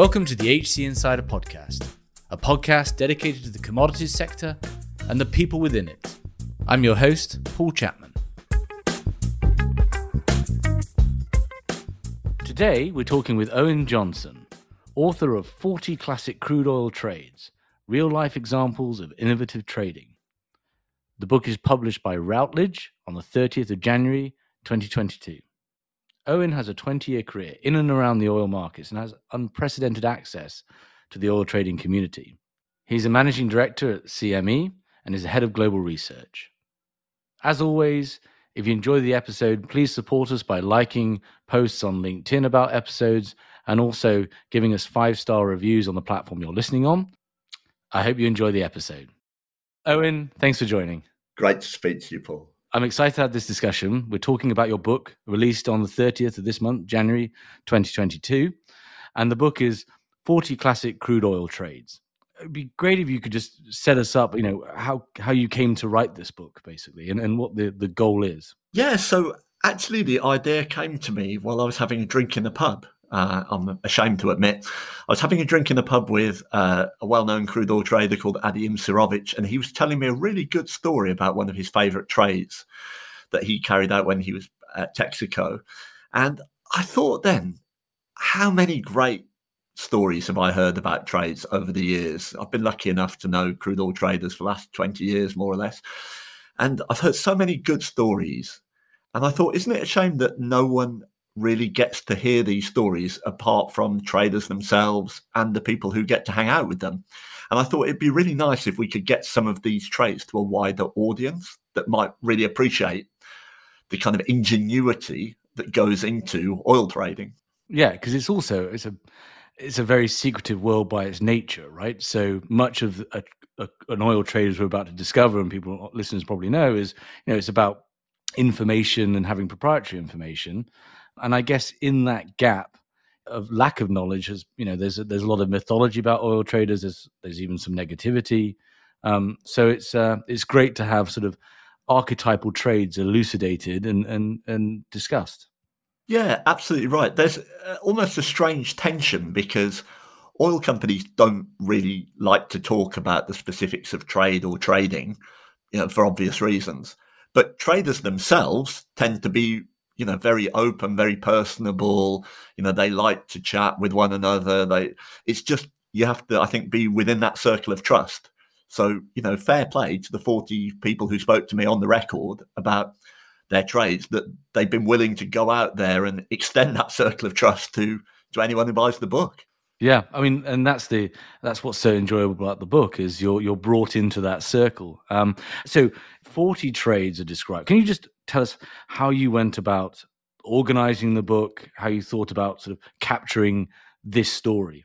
Welcome to the HC Insider Podcast, a podcast dedicated to the commodities sector and the people within it. I'm your host, Paul Chapman. Today, we're talking with Owain Johnson, author of 40 Classic Crude Oil Trades Real Life Examples of Innovative Trading. The book is published by Routledge on the 30th of January 2022. Owain has a 20 year career in and around the oil markets and has unprecedented access to the oil trading community. He's a managing director at CME and is the head of global research. As always, if you enjoy the episode, please support us by liking posts on LinkedIn about episodes and also giving us five star reviews on the platform you're listening on. I hope you enjoy the episode. Owain, thanks for joining. Great to speak to you, Paul. I'm excited to have this discussion. We're talking about your book, released on the 30th of this month, January 2022. And the book is 40 Classic Crude Oil Trades. It'd be great if you could just set us up, you know, how, how you came to write this book, basically, and, and what the, the goal is. Yeah, so actually, the idea came to me while I was having a drink in the pub. Uh, I'm ashamed to admit. I was having a drink in a pub with uh, a well known crude oil trader called Adi Imsirovic, and he was telling me a really good story about one of his favorite trades that he carried out when he was at Texaco. And I thought then, how many great stories have I heard about trades over the years? I've been lucky enough to know crude oil traders for the last 20 years, more or less. And I've heard so many good stories. And I thought, isn't it a shame that no one really gets to hear these stories apart from traders themselves and the people who get to hang out with them. And I thought it'd be really nice if we could get some of these traits to a wider audience that might really appreciate the kind of ingenuity that goes into oil trading. Yeah, because it's also it's a it's a very secretive world by its nature, right? So much of a, a, an oil traders we're about to discover, and people listeners probably know, is you know it's about information and having proprietary information and I guess in that gap of lack of knowledge, has you know, there's a, there's a lot of mythology about oil traders. There's there's even some negativity. Um, so it's uh, it's great to have sort of archetypal trades elucidated and and and discussed. Yeah, absolutely right. There's uh, almost a strange tension because oil companies don't really like to talk about the specifics of trade or trading, you know, for obvious reasons. But traders themselves tend to be you know very open very personable. You know they like to chat with one another. They it's just you have to i think be within that circle of trust. So you know fair play to the 40 people who spoke to me on the record about their trades that they've been willing to go out there and extend that circle of trust to to anyone who buys the book yeah, I mean, and that's the that's what's so enjoyable about the book is you're you're brought into that circle. Um, so forty trades are described. Can you just tell us how you went about organizing the book, how you thought about sort of capturing this story?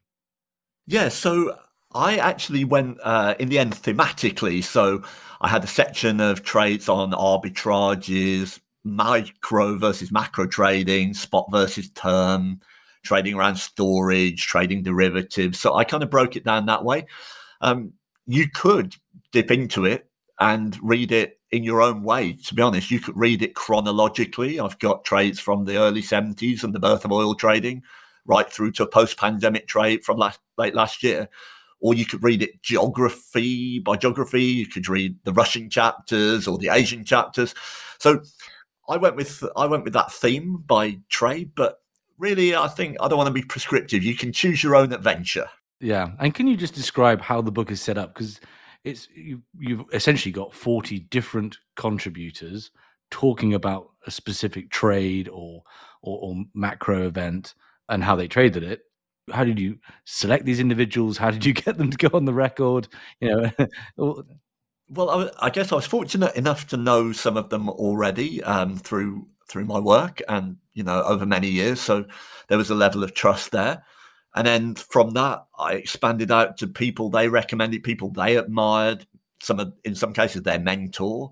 Yeah, so I actually went uh, in the end thematically. So I had a section of trades on arbitrages, micro versus macro trading, spot versus term trading around storage, trading derivatives. So I kind of broke it down that way. Um, you could dip into it and read it in your own way. To be honest, you could read it chronologically. I've got trades from the early 70s and the birth of oil trading right through to a post pandemic trade from last, late last year. Or you could read it geography by geography. You could read the Russian chapters or the Asian chapters. So I went with I went with that theme by trade, but really, I think I don't want to be prescriptive. You can choose your own adventure. Yeah, and can you just describe how the book is set up? Because it's you, you've essentially got forty different contributors talking about a specific trade or, or, or macro event and how they traded it. How did you select these individuals? How did you get them to go on the record? You know. well, I, I, guess I was fortunate enough to know some of them already um, through through my work and you know over many years. So there was a level of trust there. And then from that i expanded out to people they recommended people they admired some of, in some cases their mentor.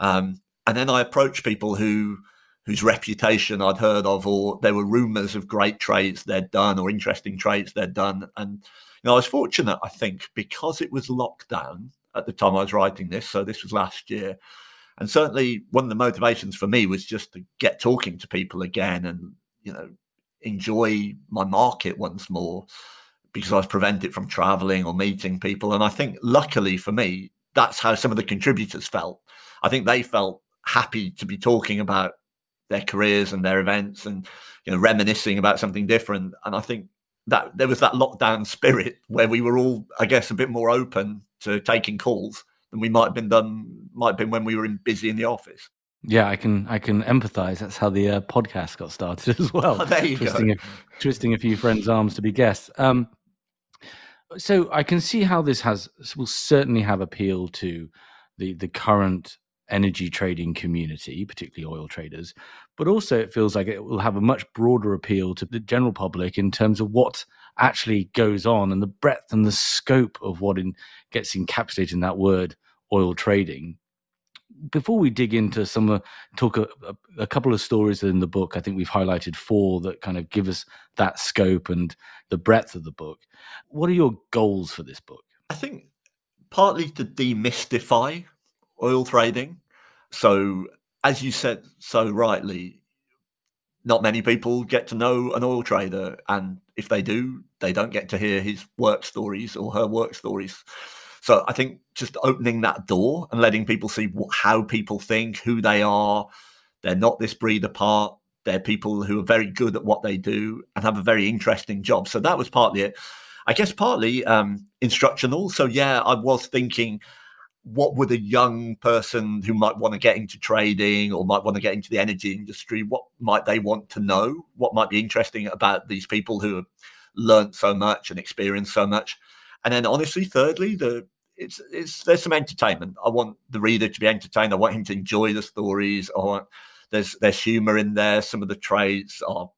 Um, and then i approached people who whose reputation i'd heard of or there were rumors of great trades they'd done or interesting trades they'd done. And you know i was fortunate i think because it was lockdown at the time i was writing this. So this was last year and certainly one of the motivations for me was just to get talking to people again and, you know, enjoy my market once more. because I was prevented from traveling or meeting people. And I think, luckily for me, that's how some of the contributors felt. I think they felt happy to be talking about their careers and their events and you know reminiscing about something different. And I think that there was that lockdown spirit where we were all, I guess, a bit more open to taking calls than we might have been done might have been when we were in, busy in the office. Yeah, I can I can empathize. That's how the uh, podcast got started as well. Oh, there you twisting go. A, twisting a few friends' arms to be guests. Um, so I can see how this has will certainly have appeal to the the current energy trading community, particularly oil traders, but also it feels like it will have a much broader appeal to the general public in terms of what actually goes on and the breadth and the scope of what in, gets encapsulated in that word oil trading. Before we dig into some uh, talk a, a, a couple of stories in the book, I think we've highlighted four that kind of give us that scope and the breadth of the book. What are your goals for this book? I think partly to demystify oil trading. So, as you said so rightly, not many people get to know an oil trader. And if they do, they don't get to hear his work stories or her work stories. So, I think just opening that door and letting people see what, how people think, who they are, they're not this breed apart. They're people who are very good at what they do and have a very interesting job. So, that was partly it. I guess partly um, instructional. So, yeah, I was thinking what would a young person who might want to get into trading or might want to get into the energy industry what might they want to know? What might be interesting about these people who have learned so much and experienced so much? And then honestly thirdly the it's it's there's some entertainment. I want the reader to be entertained. I want him to enjoy the stories. I want there's there's humor in there. Some of the trades are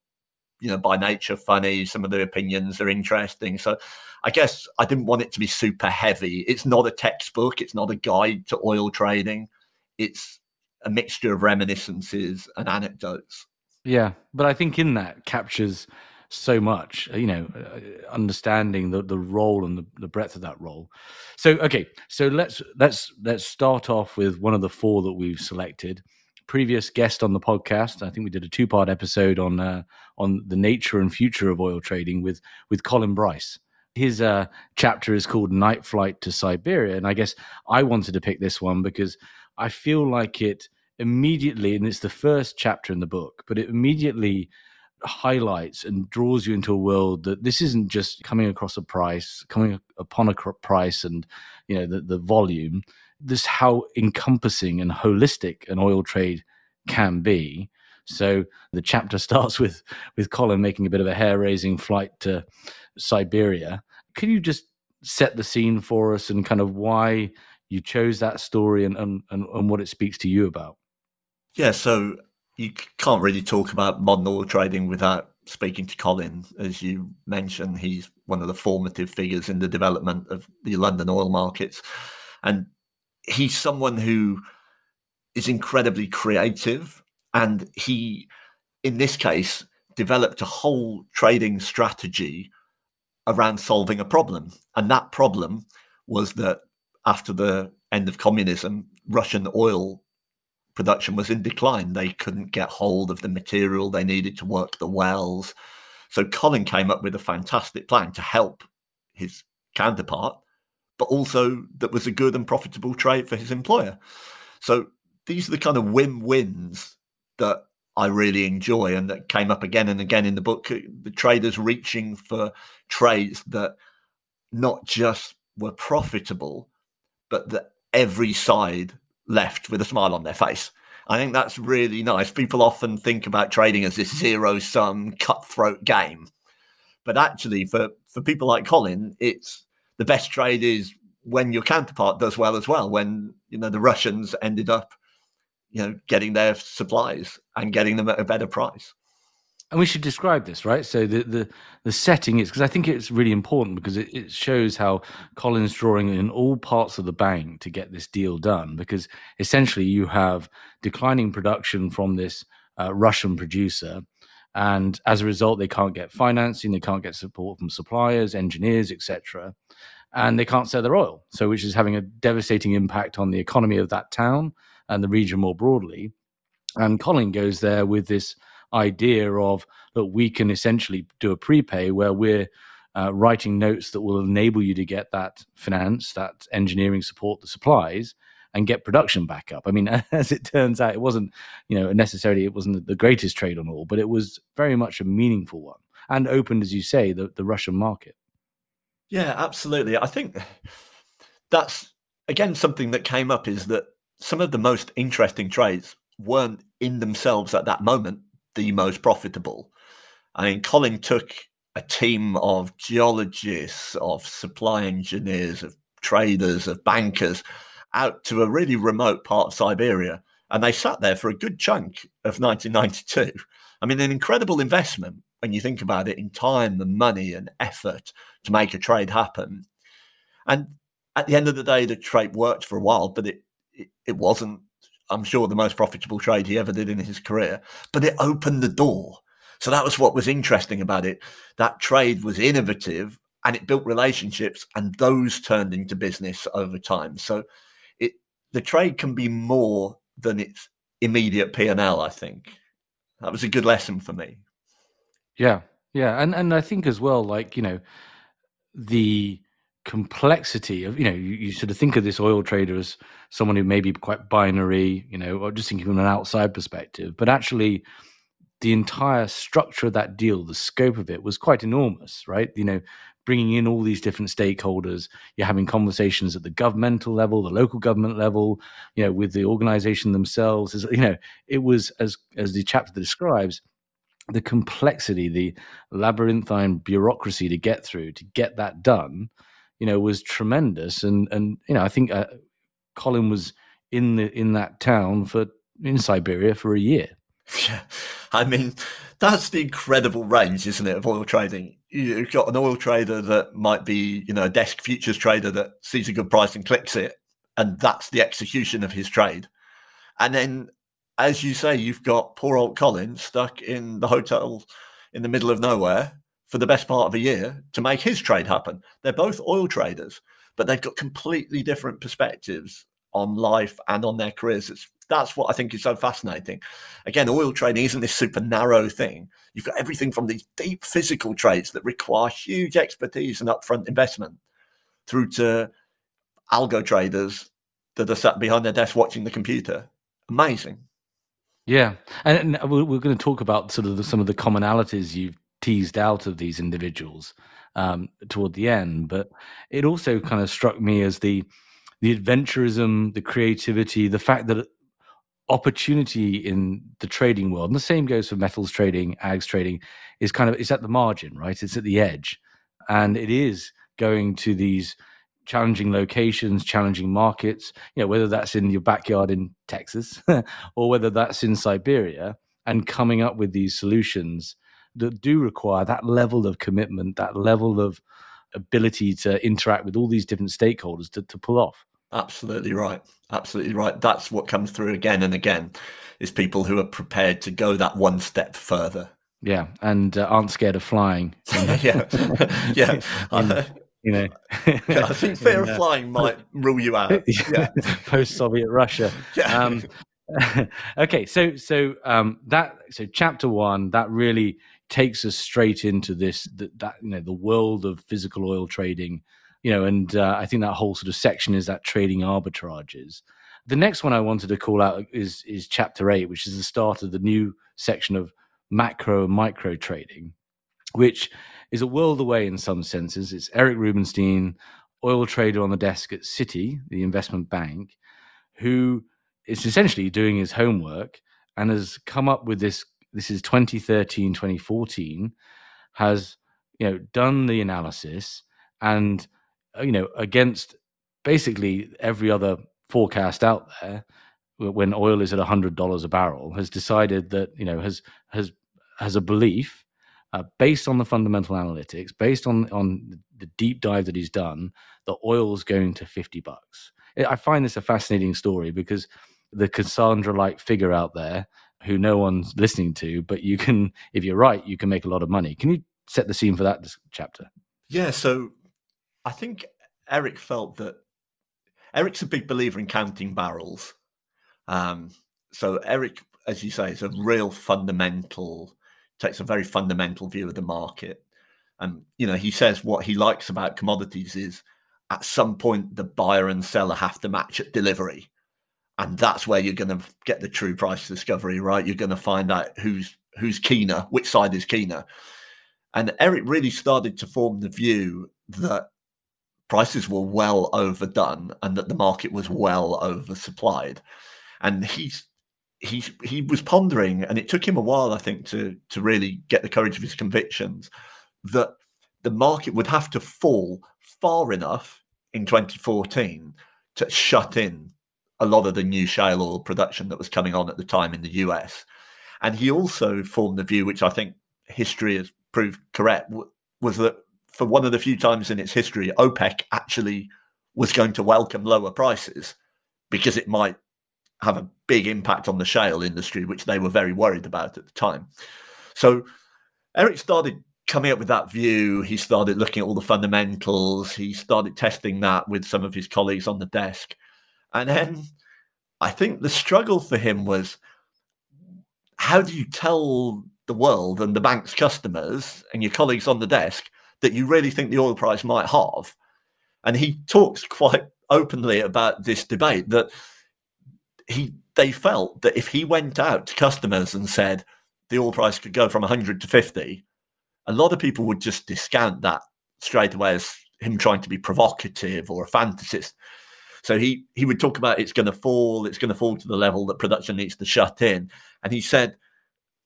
you know by nature funny. Some of the opinions are interesting. So I guess I didn't want it to be super heavy. It's not a textbook, it's not a guide to oil trading. It's a mixture of reminiscences and anecdotes. Yeah, but I think in that captures so much, you know, uh, understanding the the role and the, the breadth of that role. So okay, so let's let's let's start off with one of the four that we've selected. Previous guest on the podcast, I think we did a two part episode on uh, on the nature and future of oil trading with with Colin Bryce his uh, chapter is called Night Flight to Siberia. And I guess I wanted to pick this one because I feel like it immediately, and it's the first chapter in the book, but it immediately highlights and draws you into a world that this isn't just coming across a price, coming upon a price and, you know, the, the volume. This how encompassing and holistic an oil trade can be. So the chapter starts with with Colin making a bit of a hair raising flight to Siberia. Can you just set the scene for us and kind of why you chose that story and, and, and, what it speaks to you about? Yeah, so you can't really talk about modern oil trading without speaking to Colin. As you mentioned, he's one of the formative figures in the development of the London oil markets. And he's someone who is incredibly creative. And he, in this case, developed a whole trading strategy around solving a problem. And that problem was that after the end of communism, Russian oil production was in decline. They couldn't get hold of the material they needed to work the wells. So Colin came up with a fantastic plan to help his counterpart, but also that was a good and profitable trade for his employer. So these are the kind of win wins that I really enjoy and that came up again and again in the book. The traders reaching for trades that not just were profitable, but that every side left with a smile on their face. I think that's really nice. People often think about trading as this zero sum cutthroat game. But actually, for, for people like Colin, it's the best trade is when your counterpart does well as well. When you know the Russians ended up you know, getting their supplies and getting them at a better price. And we should describe this, right? So the the, the setting is because I think it's really important because it, it shows how Colin's drawing in all parts of the bank to get this deal done. Because essentially, you have declining production from this uh, Russian producer, and as a result, they can't get financing, they can't get support from suppliers, engineers, etc., and they can't sell their oil. So, which is having a devastating impact on the economy of that town and the region more broadly. And Colin goes there with this idea of that we can essentially do a prepay where we're uh, writing notes that will enable you to get that finance, that engineering support, the supplies, and get production back up. I mean, as it turns out, it wasn't, you know, necessarily it wasn't the greatest trade on all, but it was very much a meaningful one and opened, as you say, the, the Russian market. Yeah, absolutely. I think that's again something that came up is that some of the most interesting trades weren't in themselves at that moment the most profitable. I mean, Colin took a team of geologists, of supply engineers, of traders, of bankers out to a really remote part of Siberia. And they sat there for a good chunk of 1992. I mean, an incredible investment when you think about it in time and money and effort to make a trade happen. And at the end of the day, the trade worked for a while, but it, it, it wasn't, I'm sure, the most profitable trade he ever did in his career. But it opened the door. So that was what was interesting about it. That trade was innovative and it built relationships, and those turned into business over time. So it the trade can be more than its immediate P and L. I think that was a good lesson for me. Yeah, yeah, and and I think as well, like you know, the complexity of you know you, you, sort of think of this oil trader as someone who may be quite binary you know or just thinking from an outside perspective but actually the entire structure of that deal the scope of it was quite enormous right? You know bringing in all these different stakeholders you're having conversations at the governmental level the local government level you know with the organization themselves. As you know it was as as the chapter describes the complexity the labyrinthine bureaucracy to get through to get that done you know, was tremendous. And and you know, I think uh, Colin was in the in that town for in Siberia for a year. Yeah, I mean, that's the incredible range, isn't it, of oil trading? You've got an oil trader that might be, you know, a desk futures trader that sees a good price and clicks it, and that's the execution of his trade. And then, as you say, you've got poor old Colin stuck in the hotel in the middle of nowhere for the best part of a year to make his trade happen. They're both oil traders, but they've got completely different perspectives on life and on their careers. It's, that's what I think is so fascinating. Again, oil trading isn't this super narrow thing. You've got everything from these deep physical trades that require huge expertise and upfront investment through to algo traders that are sat behind their desk watching the computer. Amazing. Yeah, and, uh, we're, going to talk about sort of the, some of the commonalities you've teased out of these individuals um, toward the end. But it also kind of struck me as the the adventurism, the creativity, the fact that opportunity in the trading world, and the same goes for metals trading, ags trading, is kind of it's at the margin, right? It's at the edge, and it is going to these challenging locations, challenging markets. You know, whether that's in your backyard in Texas or whether that's in Siberia, and coming up with these solutions that do require that level of commitment, that level of ability to interact with all these different stakeholders to, to pull off. Absolutely right. Absolutely right. That's what comes through again and again is people who are prepared to go that one step further. Yeah, and uh, aren't scared of flying. yeah, yeah. In, you know, I think fear in, of uh, flying might rule you out. Yeah, post-Soviet Russia. Yeah. Um, okay, so so um, that so chapter one that really takes us straight into this that, that you know the world of physical oil trading you know and uh, i think that whole sort of section is that trading arbitrages. The next one i wanted to call out is is chapter 8 which is the start of the new section of macro and micro trading which is a world away in some senses. It's eric rubenstein oil trader on the desk at citi the investment bank who is essentially doing his homework and has come up with this this is 2013 2014 has you know done the analysis and uh, you know against basically every other forecast out there when oil is at $100 a barrel has decided that you know has has has a belief uh, based on the fundamental analytics based on on the deep dive that he's done that oil is going to 50 bucks. I find this a fascinating story because the cassandra like figure out there who no one's listening to, but you can, if you're right, you can make a lot of money. Can you set the scene for that chapter? Yeah. So I think Eric felt that Eric's a big believer in counting barrels. Um, so Eric, as you say, is a real fundamental, takes a very fundamental view of the market. And you know, he says what he likes about commodities is at some point the buyer and seller have to match at delivery. And that's where you're going to get the true price discovery, right? You're going to find out who's who's keener, which side is keener. And Eric really started to form the view that prices were well overdone and that the market was well oversupplied. And he's he he was pondering, and it took him a while, I think, to to really get the courage of his convictions that the market would have to fall far enough in 2014 to shut in a lot of the new shale oil production that was coming on at the time in the US. And he also formed the view, which I think history has proved correct, was that for one of the few times in its history, OPEC actually was going to welcome lower prices because it might have a big impact on the shale industry, which they were very worried about at the time. So Eric started coming up with that view. He started looking at all the fundamentals. He started testing that with some of his colleagues on the desk. And then I think the struggle for him was how do you tell the world and the bank's customers and your colleagues on the desk that you really think the oil price might halve? And he talks quite openly about this debate that he they felt that if he went out to customers and said the oil price could go from 100 to 50, a lot of people would just discount that straight away as him trying to be provocative or a fantasist. So he he would talk about it's going to fall, it's going to fall to the level that production needs to shut in. And he said,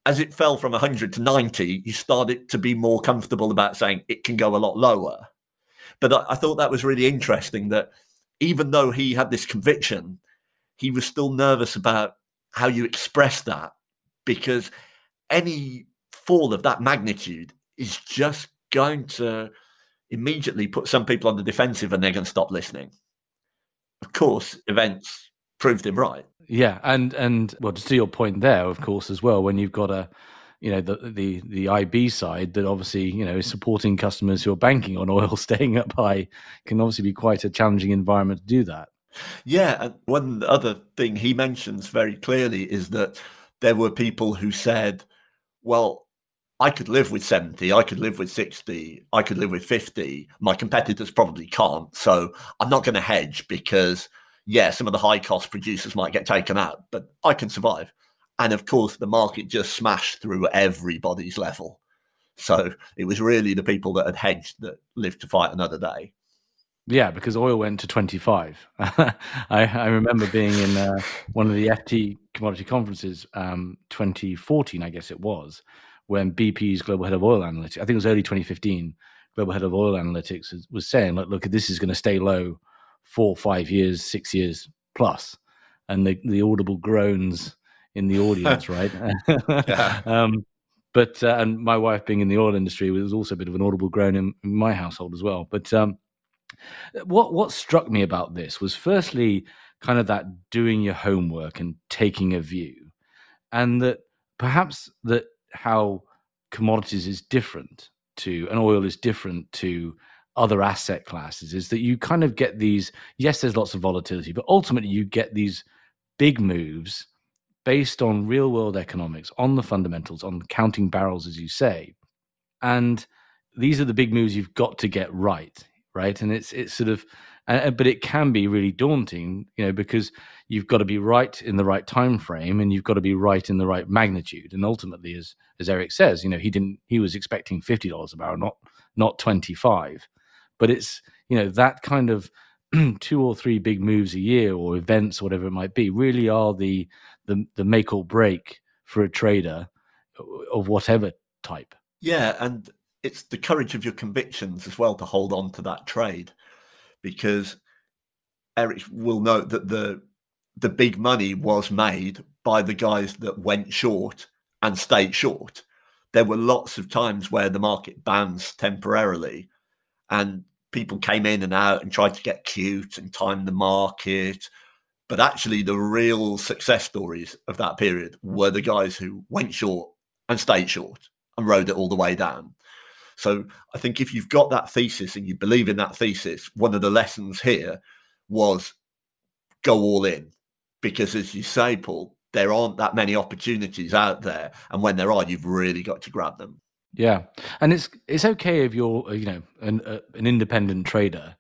as it fell from 100 to 90, he started to be more comfortable about saying it can go a lot lower. But I, I thought that was really interesting that even though he had this conviction, he was still nervous about how you express that because any fall of that magnitude is just going to immediately put some people on the defensive and they're going to stop listening of course, events proved him right. Yeah, and and well, to your point there, of course, as well, when you've got a you know the the the IB side that obviously you know is supporting customers who are banking on oil staying up high can obviously be quite a challenging environment to do that. Yeah, and one other thing he mentions very clearly is that there were people who said, "Well, I could live with 70, I could live with 60, I could live with 50. My competitors probably can't. So I'm not going to hedge because, yeah, some of the high cost producers might get taken out, but I can survive. And of course, the market just smashed through everybody's level. So it was really the people that had hedged that lived to fight another day. Yeah, because oil went to 25. I, I, remember being in uh, one of the FT commodity conferences, um, 2014, I guess it was, when BP's global head of oil analytics, I think it was early 2015, global head of oil analytics was saying, look, look, this is going to stay low four, five years, six years plus. And the, the audible groans in the audience, right? um, but, uh, and my wife being in the oil industry was also a bit of an audible groan in, in my household as well. But um, what, what struck me about this was firstly, kind of that doing your homework and taking a view. And that perhaps that how commodities is different to and oil is different to other asset classes is that you kind of get these yes there's lots of volatility but ultimately you get these big moves based on real world economics on the fundamentals on counting barrels as you say. And these are the big moves you've got to get right right? And it's it's sort of uh, but it can be really daunting you know because you've got to be right in the right time frame and you've got to be right in the right magnitude. And ultimately as as eric says you know he didn't he was expecting $50 a barrel not not 25 but it's you know that kind of two or three big moves a year or events or whatever it might be really are the the, the make or break for a trader of whatever type. Yeah and it's the courage of your convictions as well to hold on to that trade because Eric will note that the the big money was made by the guys that went short and stayed short. There were lots of times where the market bounced temporarily and people came in and out and tried to get cute and time the market. But actually, the real success stories of that period were the guys who went short and stayed short and rode it all the way down. So I think if you've got that thesis and you believe in that thesis, one of the lessons here was go all in. Because as you say, Paul, there aren't that many opportunities out there. And when there are, you've really got to grab them. Yeah, and it's it's okay if you're you know an uh, an independent trader,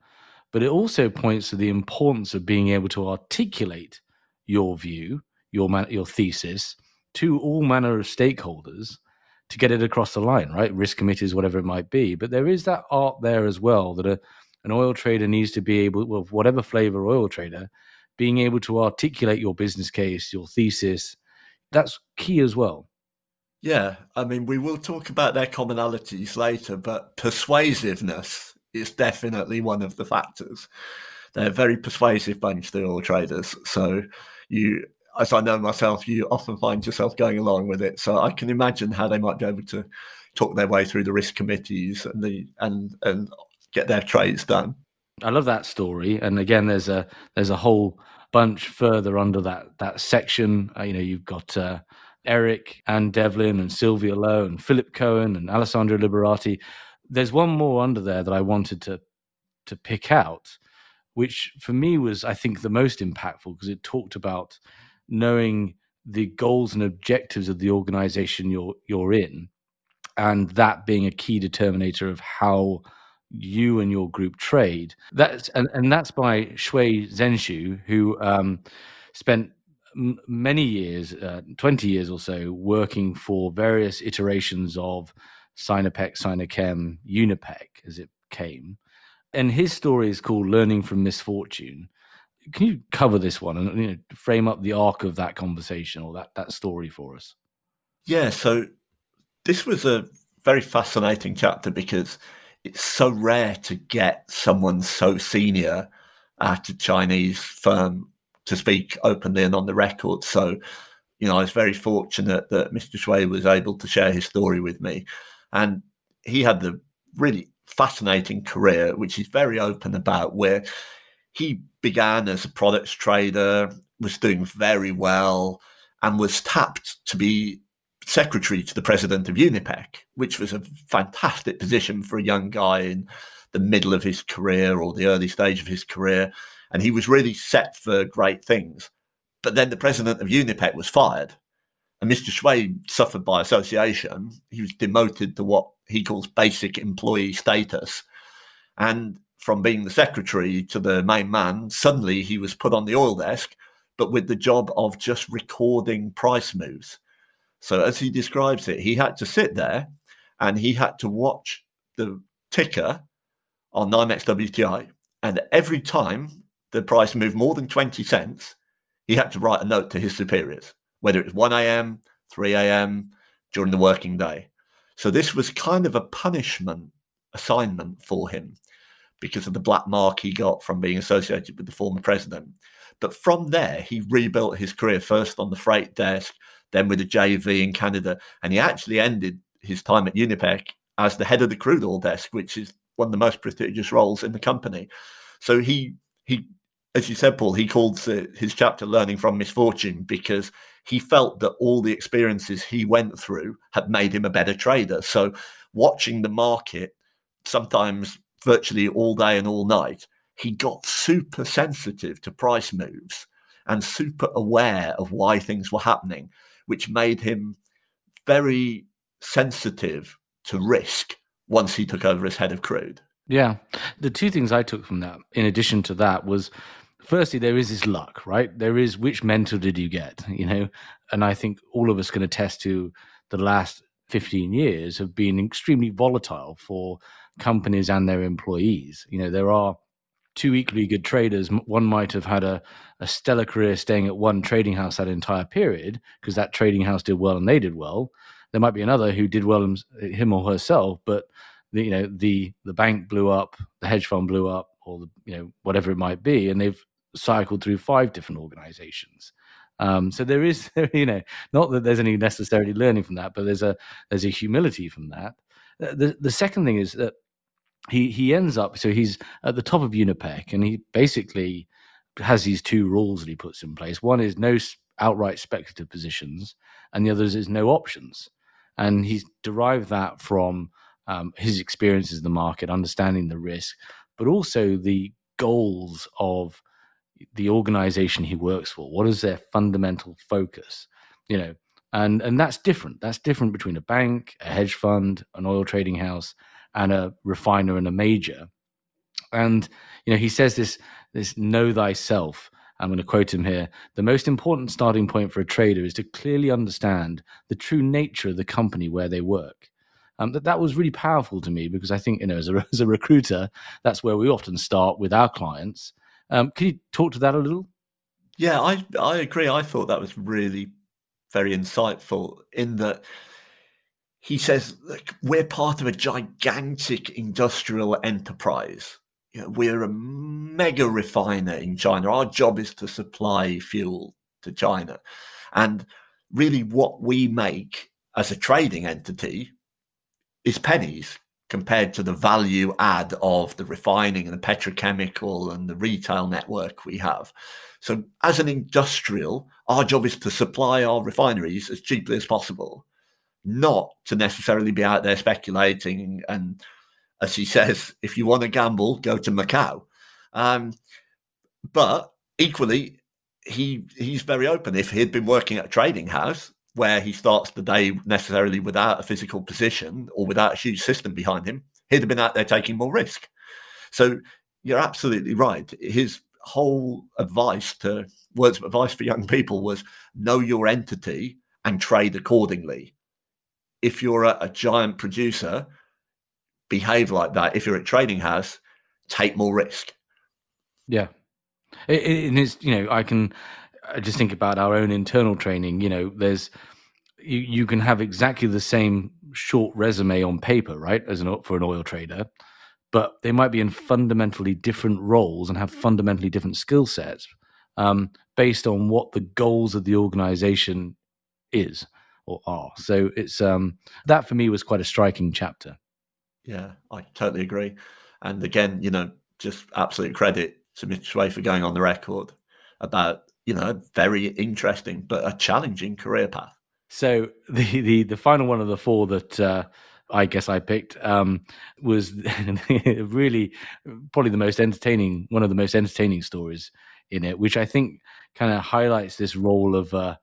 but it also points to the importance of being able to articulate your view, your man, your thesis to all manner of stakeholders to get it across the line, right? Risk committees, whatever it might be. But there is that art there as well that a, an oil trader needs to be able, well, whatever flavor oil trader, being able to articulate your business case, your thesis, that's key as well. Yeah, I mean, we will talk about their commonalities later, but persuasiveness is definitely one of the factors. They're a very persuasive bunch, the oil traders. So you, as I know myself, you often find yourself going along with it. So I can imagine how they might be able to talk their way through the risk committees and the and and get their trades done. I love that story, and again, there's a there's a whole bunch further under that that section. Uh, you know, you've got uh, Eric and Devlin and Sylvia Lowe and Philip Cohen and Alessandro Liberati. There's one more under there that I wanted to to pick out, which for me was I think the most impactful because it talked about knowing the goals and objectives of the organization you're you're in, and that being a key determinator of how you and your group trade. That's and, and that's by Shui Zenshu, who um, spent many years, uh, twenty years or so, working for various iterations of Sinopec, Sinochem, Unipec, as it came. And his story is called "Learning from Misfortune." Can you cover this one and you know, frame up the arc of that conversation or that that story for us? Yeah. So this was a very fascinating chapter because it's so rare to get someone so senior at a Chinese firm to speak openly and on the record. So, you know, I was very fortunate that Mr. Shui was able to share his story with me. And he had the really fascinating career, which he's very open about, where he began as a products trader, was doing very well, and was tapped to be secretary to the president of Unipec, which was a fantastic position for a young guy in the middle of his career or the early stage of his career. And he was really set for great things. But then the president of Unipec was fired. And Mr. Shui suffered by association. He was demoted to what he calls basic employee status. And from being the secretary to the main man, suddenly he was put on the oil desk, but with the job of just recording price moves. So, as he describes it, he had to sit there and he had to watch the ticker on NYMEX WTI. And every time the price moved more than 20 cents, he had to write a note to his superiors, whether it was 1 a.m., 3 a.m., during the working day. So, this was kind of a punishment assignment for him because of the black mark he got from being associated with the former president. But from there, he rebuilt his career first on the freight desk, then with a JV in Canada. And he actually ended his time at Unipec as the head of the crude oil desk, which is one of the most prestigious roles in the company. So he he, as you said, Paul, he called his chapter "Learning from Misfortune" because he felt that all the experiences he went through had made him a better trader. So watching the market, sometimes virtually all day and all night, he got super sensitive to price moves and super aware of why things were happening which made him very sensitive to risk once he took over as head of crude. Yeah. The two things I took from that, in addition to that, was firstly, there is this luck, right? There is which mentor did you get, you know? And I think all of us can attest to the last 15 years have been extremely volatile for companies and their employees. You know, there are two equally good traders, one might have had a, a stellar career staying at one trading house that entire period because that trading house did well and they did well. There might be another who did well him or herself, but the, you know the the bank blew up, the hedge fund blew up, or the, you know whatever it might be, and they've cycled through five different organizations. Um, so there is, you know, not that there's any necessarily learning from that, but there's a there's a humility from that. The the second thing is that he he ends up so he's at the top of Unipec and he basically has these two rules that he puts in place. One is no outright speculative positions, and the other is no options. And he's derived that from um, his experiences in the market, understanding the risk, but also the goals of the organization he works for. What is their fundamental focus? You know, And, and that's different. That's different between a bank, a hedge fund, an oil trading house, and a refiner and a major. And you know, he says this this know thyself. I'm going to quote him here. The most important starting point for a trader is to clearly understand the true nature of the company where they work. Um, that that was really powerful to me because I think you know as a, as a recruiter, that's where we often start with our clients. Um, can you talk to that a little? Yeah, I I agree. I thought that was really very insightful in that he says we're part of a gigantic industrial enterprise. You know, we're a mega refiner in China. Our job is to supply fuel to China. And really, what we make as a trading entity is pennies compared to the value add of the refining and the petrochemical and the retail network we have. So, as an industrial, our job is to supply our refineries as cheaply as possible not to necessarily be out there speculating. And as he says, if you want to gamble, go to Macau. Um, but equally, he he's very open. If he'd been working at a trading house where he starts the day necessarily without a physical position or without a huge system behind him, he'd have been out there taking more risk. So you're absolutely right. His whole advice to words of advice for young people was know your entity and trade accordingly if you're a, a giant producer, behave like that. If you're a trading house, take more risk. Yeah, it, it is. You know, I can I just think about our own internal training. You know, there's you you can have exactly the same short resume on paper, right, as an for an oil trader, but they might be in fundamentally different roles and have fundamentally different skill sets um, based on what the goals of the organization is or are. So it's um that for me was quite a striking chapter. Yeah, I totally agree. And again, you know, just absolute credit to Mr. Shui for going on the record about, you know, a very interesting but a challenging career path. So the the the final one of the four that uh, I guess I picked um, was really probably the most entertaining, one of the most entertaining stories in it, which I think kind of highlights this role of uh,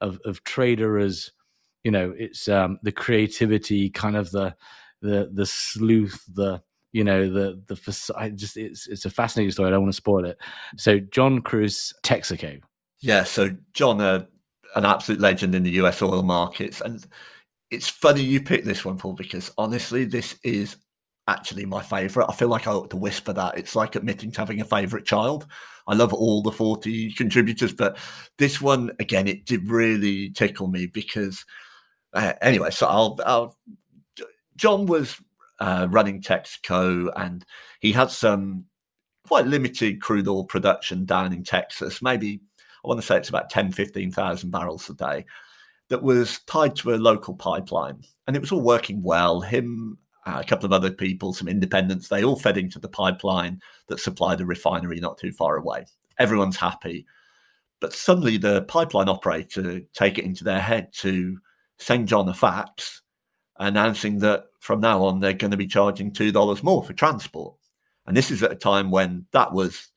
of, of trader as you know it's um the creativity kind of the the the sleuth the you know the the I just it's it's a fascinating story i don't want to spoil it. So john cruz texaco. Yeah so john uh, an absolute legend in the us oil markets and it's funny you picked this one paul because honestly this is actually my favorite. I feel like i ought to whisper that. It's like admitting to having a favorite child i love all the 40 contributors but this one again it did really tickle me because uh, anyway, so I'll, I'll John was uh, running Texaco and he had some quite limited crude oil production down in Texas, maybe I want to say it's about 10, 15,000 barrels a day that was tied to a local pipeline. And it was all working well. Him, uh, a couple of other people, some independents, they all fed into the pipeline that supplied a refinery not too far away. Everyone's happy. But suddenly the pipeline operator take it into their head to send John a fax announcing that from now on they're going to be charging $2 more for transport. And this is at a time when that was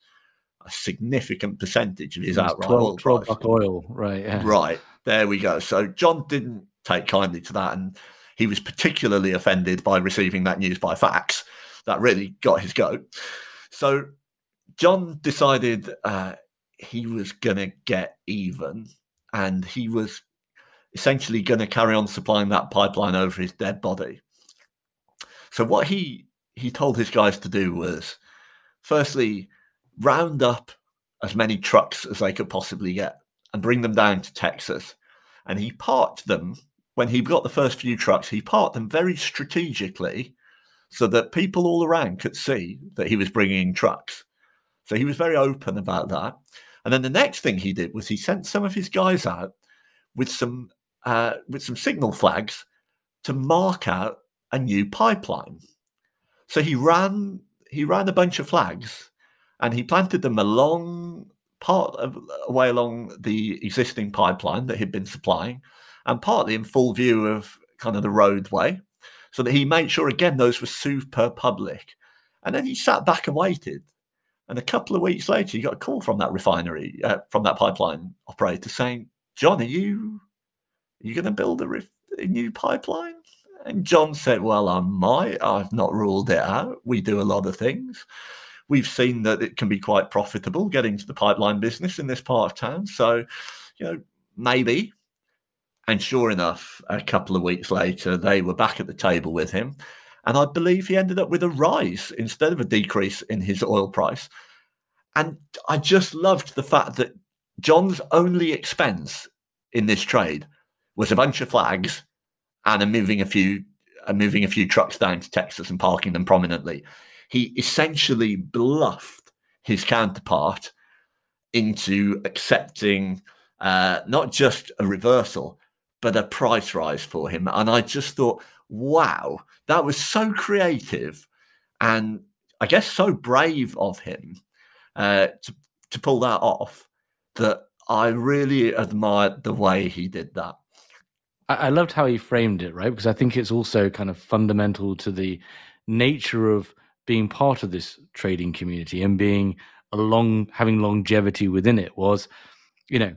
a significant percentage of his outright 12, oil 12 price. oil, right? Yeah. Right. There we go. So John didn't take kindly to that. And he was particularly offended by receiving that news by fax. That really got his goat. So John decided uh, he was going to get even and he was essentially going to carry on supplying that pipeline over his dead body. So what he he told his guys to do was, firstly, round up as many trucks as they could possibly get and bring them down to Texas. And he parked them when he got the first few trucks. He parked them very strategically so that people all around could see that he was bringing trucks. So he was very open about that. And then the next thing he did was he sent some of his guys out with some uh, with some signal flags to mark out a new pipeline. So he ran he ran a bunch of flags and he planted them along part of way along the existing pipeline that he'd been supplying and partly in full view of kind of the roadway so that he made sure again those were super public and then he sat back and waited and a couple of weeks later he got a call from that refinery uh, from that pipeline operator saying john are you Are you going to build a, ref- a new pipeline? And John said, Well, I might. I've not ruled it out. We do a lot of things. We've seen that it can be quite profitable getting to the pipeline business in this part of town. So, you know, maybe. And sure enough, a couple of weeks later, they were back at the table with him. And I believe he ended up with a rise instead of a decrease in his oil price. And I just loved the fact that John's only expense in this trade was a bunch of flags and a moving a few moving a few trucks down to Texas and parking them prominently. He essentially bluffed his counterpart into accepting uh, not just a reversal, but a price rise for him. And I just thought, wow, that was so creative and I guess so brave of him uh, to, to pull that off that I really admired the way he did that. I loved how he framed it, right? Because I think it's also kind of fundamental to the nature of being part of this trading community and being a long having longevity within it was, you know,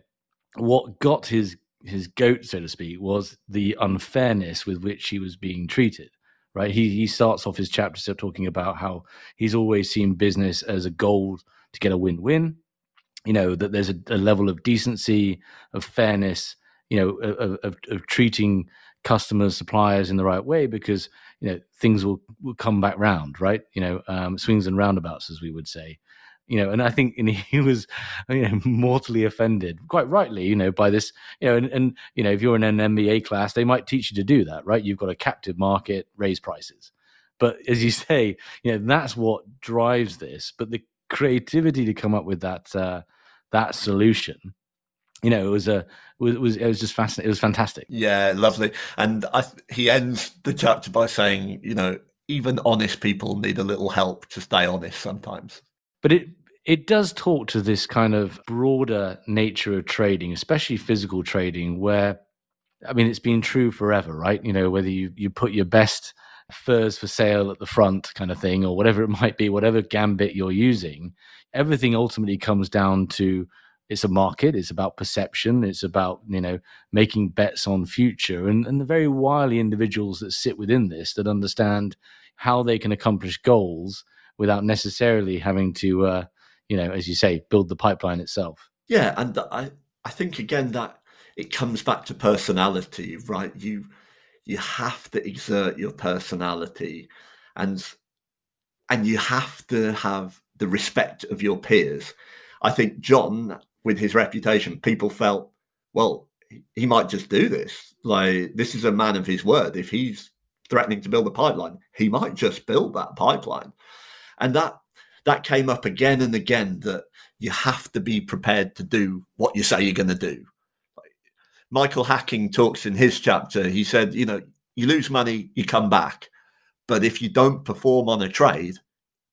what got his his goat, so to speak, was the unfairness with which he was being treated. Right? He he starts off his chapter talking about how he's always seen business as a goal to get a win-win. You know that there's a, a level of decency, of fairness, you know of, of, of treating customers suppliers in the right way because you know things will, will come back round right you know um, swings and roundabouts as we would say you know and i think and he was you know mortally offended quite rightly you know by this you know and, and you know if you're in an mba class they might teach you to do that right you've got a captive market raise prices but as you say you know that's what drives this but the creativity to come up with that uh, that solution you know, it was a it was it was just fascinating. It was fantastic. Yeah, lovely. And I, he ends the chapter by saying, you know, even honest people need a little help to stay honest sometimes. But it it does talk to this kind of broader nature of trading, especially physical trading, where I mean, it's been true forever, right? You know, whether you you put your best furs for sale at the front kind of thing or whatever it might be whatever gambit you're using everything ultimately comes down to it's a market it's about perception it's about you know making bets on future and, and the very wily individuals that sit within this that understand how they can accomplish goals without necessarily having to uh, you know as you say build the pipeline itself yeah and i i think again that it comes back to personality right you you have to exert your personality and and you have to have the respect of your peers I think John with his reputation, people felt, well, he might just do this. Like, this is a man of his word. If he's threatening to build a pipeline, he might just build that pipeline. And that that came up again and again that you have to be prepared to do what you say you're going to do. Michael Hacking talks in his chapter. He said, you know, you lose money, you come back. But if you don't perform on a trade,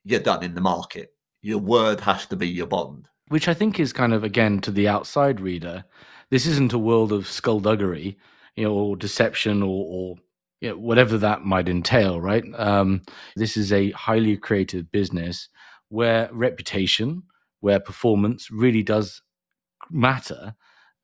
you're done in the market. Your word has to be your bond which I think is kind of again to the outside reader. This isn't a world of skullduggery, you know, or deception, or, or you know, whatever that might entail. Right? Um, this is a highly creative business where reputation, where performance really does matter,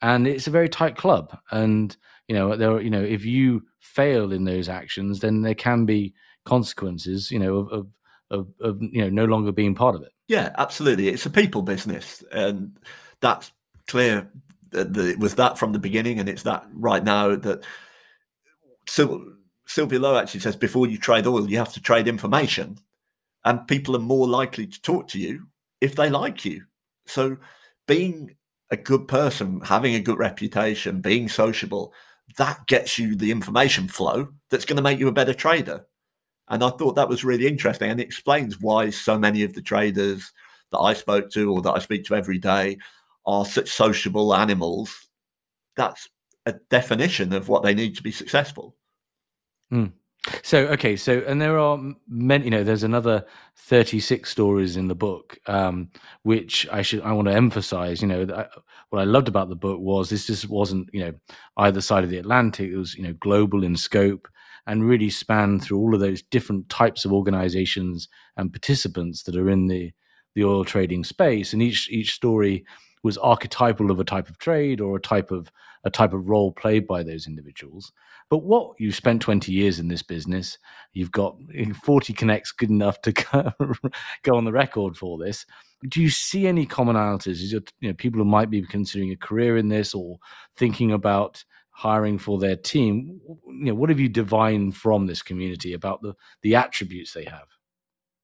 and it's a very tight club. And you know, there, you know, if you fail in those actions, then there can be consequences. You know, of, of of, of you know no longer being part of it. Yeah, absolutely. It's a people business, and that's clear. That it was that from the beginning, and it's that right now. That Sylvia Lowe actually says before you trade oil, you have to trade information, and people are more likely to talk to you if they like you. So, being a good person, having a good reputation, being sociable, that gets you the information flow that's going to make you a better trader. And I thought that was really interesting. And it explains why so many of the traders that I spoke to or that I speak to every day are such sociable animals. That's a definition of what they need to be successful. Mm. So okay, so and there are many. You know, there's another 36 stories in the book, um, which I should I want to emphasize. You know, that what I loved about the book was this just wasn't you know either side of the Atlantic. It was you know global in scope and really span through all of those different types of organizations and participants that are in the the oil trading space. And each each story was archetypal of a type of trade or a type of a type of role played by those individuals. But what you've spent 20 years in this business, you've got 40 connects good enough to go, on the record for this. Do you see any commonalities? Is it you know people who might be considering a career in this or thinking about hiring for their team? You know, what have you divined from this community about the the attributes they have?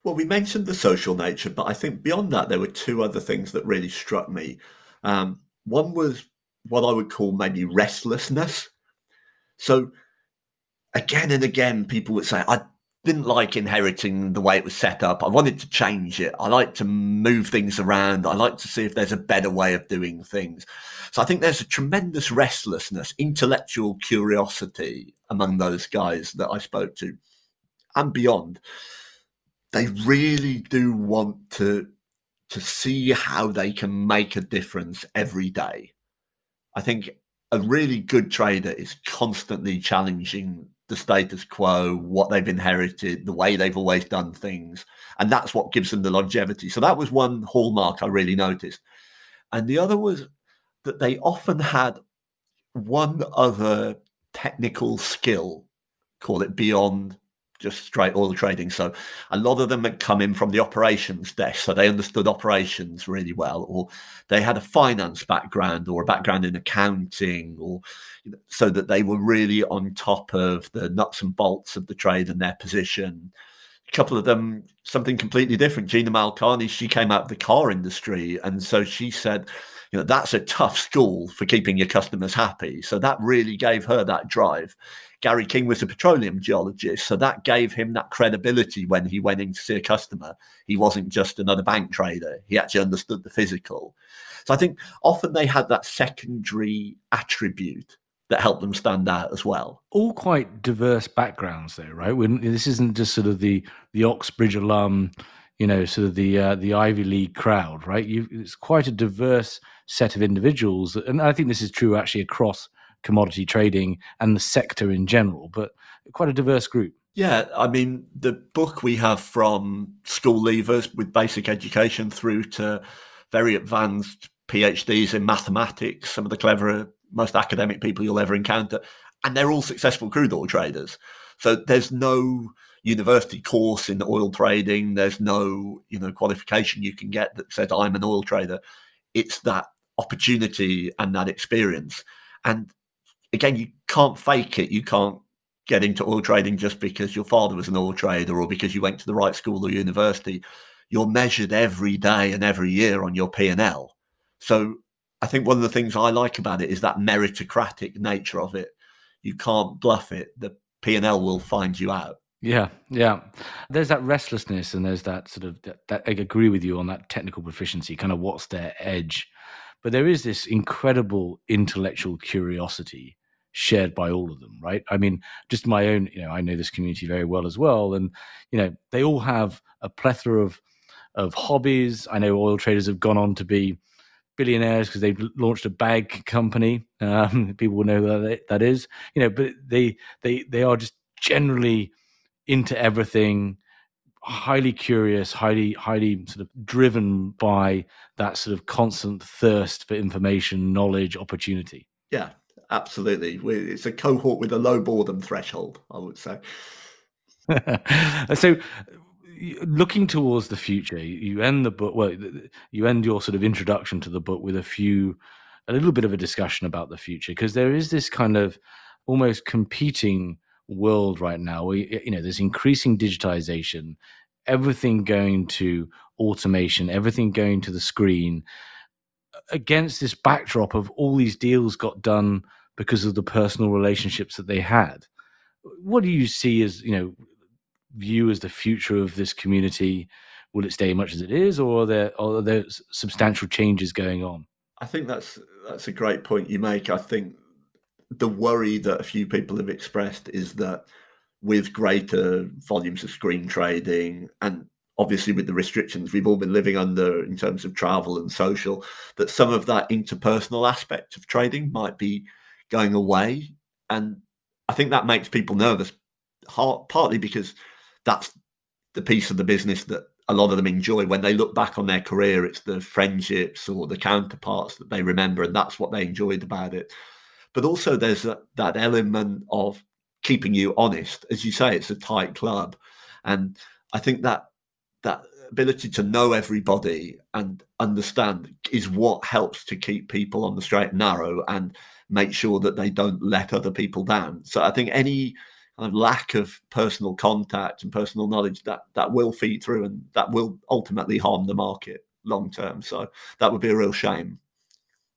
Well, we mentioned the social nature, but I think beyond that, there were two other things that really struck me. Um, one was what I would call maybe restlessness. So, again and again, people would say, I didn't like inheriting the way it was set up. I wanted to change it. I like to move things around. I like to see if there's a better way of doing things. So I think there's a tremendous restlessness, intellectual curiosity among those guys that I spoke to and beyond they really do want to to see how they can make a difference every day. I think a really good trader is constantly challenging the status quo, what they've inherited, the way they've always done things. And that's what gives them the longevity. So that was one hallmark I really noticed. And the other was that they often had one other technical skill, call it beyond just straight oil trading. So a lot of them had come in from the operations desk, so they understood operations really well, or they had a finance background or a background in accounting, or you know, so that they were really on top of the nuts and bolts of the trade and their position. A couple of them, something completely different. Gina Malkani, she came out of the car industry, and so she said you know that's a tough school for keeping your customers happy so that really gave her that drive Gary King was a petroleum geologist, so that gave him that credibility when he went in to see a customer. He wasn't just another bank trader, he actually understood the physical. So I think often they had that secondary attribute that helped them stand out as well. All quite diverse backgrounds, there, right? This isn't just sort of the the Oxbridge alum, you know, sort of the uh, the Ivy League crowd, right? You, it's quite a diverse set of individuals, and I think this is true actually across commodity trading and the sector in general, but quite a diverse group. Yeah, I mean, the book we have from school leavers with basic education through to very advanced PhDs in mathematics, some of the cleverer, most academic people you'll ever encounter, and they're all successful crude oil traders. So there's no university course in oil trading. There's no, you know, qualification you can get that says I'm an oil trader. It's that opportunity and that experience. And again, you can't fake it. You can't get into oil trading just because your father was an oil trader or because you went to the right school or university. You're measured every day and every year on your P and L. So I think one of the things I like about it is that meritocratic nature of it. You can't bluff it. The P and L will find you out. Yeah, yeah. There's that restlessness, and there's that sort of that, that I agree with you on that technical proficiency. Kind of what's their edge, but there is this incredible intellectual curiosity shared by all of them, right? I mean, just my own, you know, I know this community very well as well, and you know, they all have a plethora of of hobbies. I know oil traders have gone on to be billionaires because they've launched a bag company. Um, people will know that that is, you know, but they they they are just generally into everything highly curious, highly highly sort of driven by that sort of constant thirst for information, knowledge, opportunity. Yeah, absolutely. It's a cohort with a low boredom threshold, I would say. so, looking towards the future, you end the book. Well, you end your sort of introduction to the book with a few, a little bit of a discussion about the future because there is this kind of almost competing world right now where you know there's increasing digitization everything going to automation everything going to the screen against this backdrop of all these deals got done because of the personal relationships that they had. What do you see as you know view as the future of this community? Will it stay much as it is, or are there are there substantial changes going on? I think that's that's a great point you make. I think the worry that a few people have expressed is that with greater volumes of screen trading and obviously with the restrictions we've all been living under in terms of travel and social, that some of that interpersonal aspect of trading might be going away. And I think that makes people nervous, partly because that's the piece of the business that a lot of them enjoy when they look back on their career. It's the friendships or the counterparts that they remember, and that's what they enjoyed about it. But also, there's a, that element of keeping you honest. As you say, it's a tight club, and I think that that ability to know everybody and understand is what helps to keep people on the straight and narrow and make sure that they don't let other people down. So I think any kind of lack of personal contact and personal knowledge that that will feed through and that will ultimately harm the market long term. So that would be a real shame.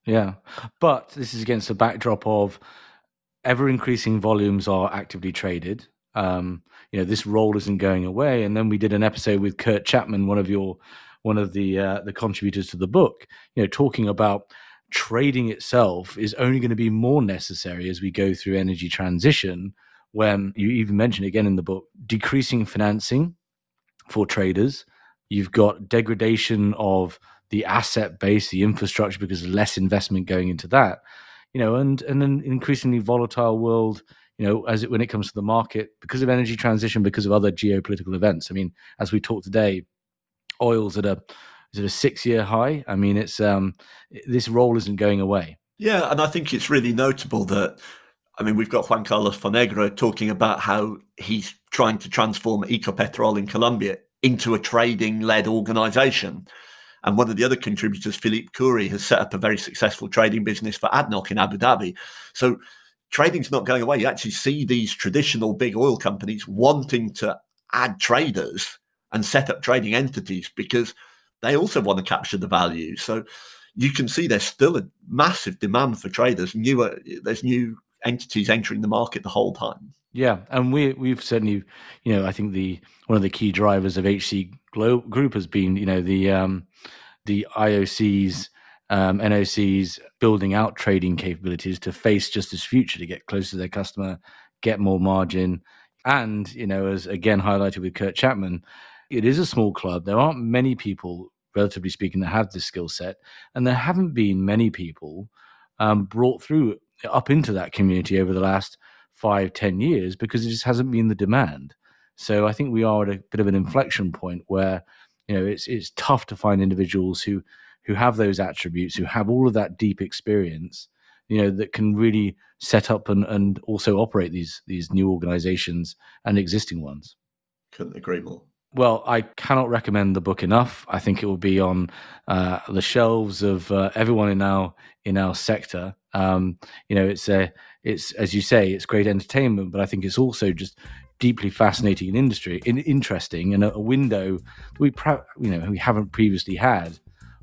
Yeah, but this is against the backdrop of ever increasing volumes are actively traded. Um, you know, this role isn't going away. And then we did an episode with Kurt Chapman, one of your one of the uh, the contributors to the book. You know, talking about trading itself is only going to be more necessary as we go through energy transition. When you even mention again in the book, decreasing financing for traders, you've got degradation of the asset base, the infrastructure, because less investment going into that. You know, and and an increasingly volatile world. You know, as it when it comes to the market, because of energy transition, because of other geopolitical events. I mean, as we talked today, oil's at a is it a six year high? I mean, it's um, this role isn't going away. Yeah, and I think it's really notable that I mean we've got Juan Carlos Fonegra talking about how he's trying to transform Ecopetrol in Colombia into a trading led organization. And one of the other contributors, Philippe Khoury, has set up a very successful trading business for ADNOC in Abu Dhabi. So trading's not going away. You actually see these traditional big oil companies wanting to add traders and set up trading entities because they also want to capture the value. So you can see there's still a massive demand for traders. New, there's new entities entering the market the whole time. Yeah, and we we've certainly, you know, I think the one of the key drivers of HC Group has been, you know, the um, the IOCs, um, NOCs building out trading capabilities to face just this future, to get closer to their customer, get more margin, and you know, as again highlighted with Kurt Chapman, it is a small club. There aren't many people, relatively speaking, that have this skill set, and there haven't been many people um, brought through up into that community over the last five, ten years because it just hasn't been the demand. So I think we are at a bit of an inflection point where you know it's it's tough to find individuals who who have those attributes, who have all of that deep experience, you know, that can really set up and, and also operate these these new organizations and existing ones. Couldn't agree more. Well, I cannot recommend the book enough. I think it will be on uh, the shelves of uh, everyone in our in our sector. Um, you know, it's a it's as you say, it's great entertainment, but I think it's also just deeply fascinating in industry, in, interesting, and a, a window we you know we haven't previously had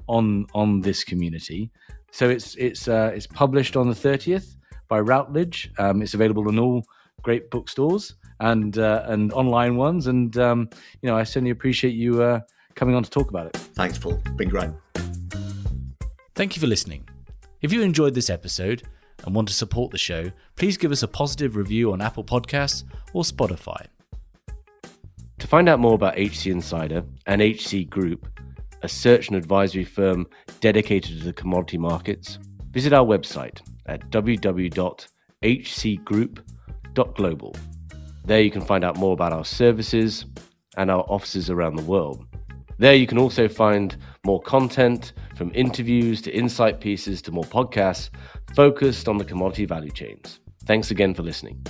on on this community. So it's it's uh, it's published on the thirtieth by Routledge. Um, it's available in all great bookstores and uh, and online ones. And um, you know, I certainly appreciate you uh, coming on to talk about it. Thanks, Paul. Been great. Thank you for listening. If you enjoyed this episode and want to support the show, please give us a positive review on Apple Podcasts or Spotify. To find out more about HC Insider and HC Group, a search and advisory firm dedicated to the commodity markets, visit our website at www.hcgroup.global. There you can find out more about our services and our offices around the world. There you can also find more content from interviews to insight pieces to more podcasts focused on the commodity value chains. Thanks again for listening.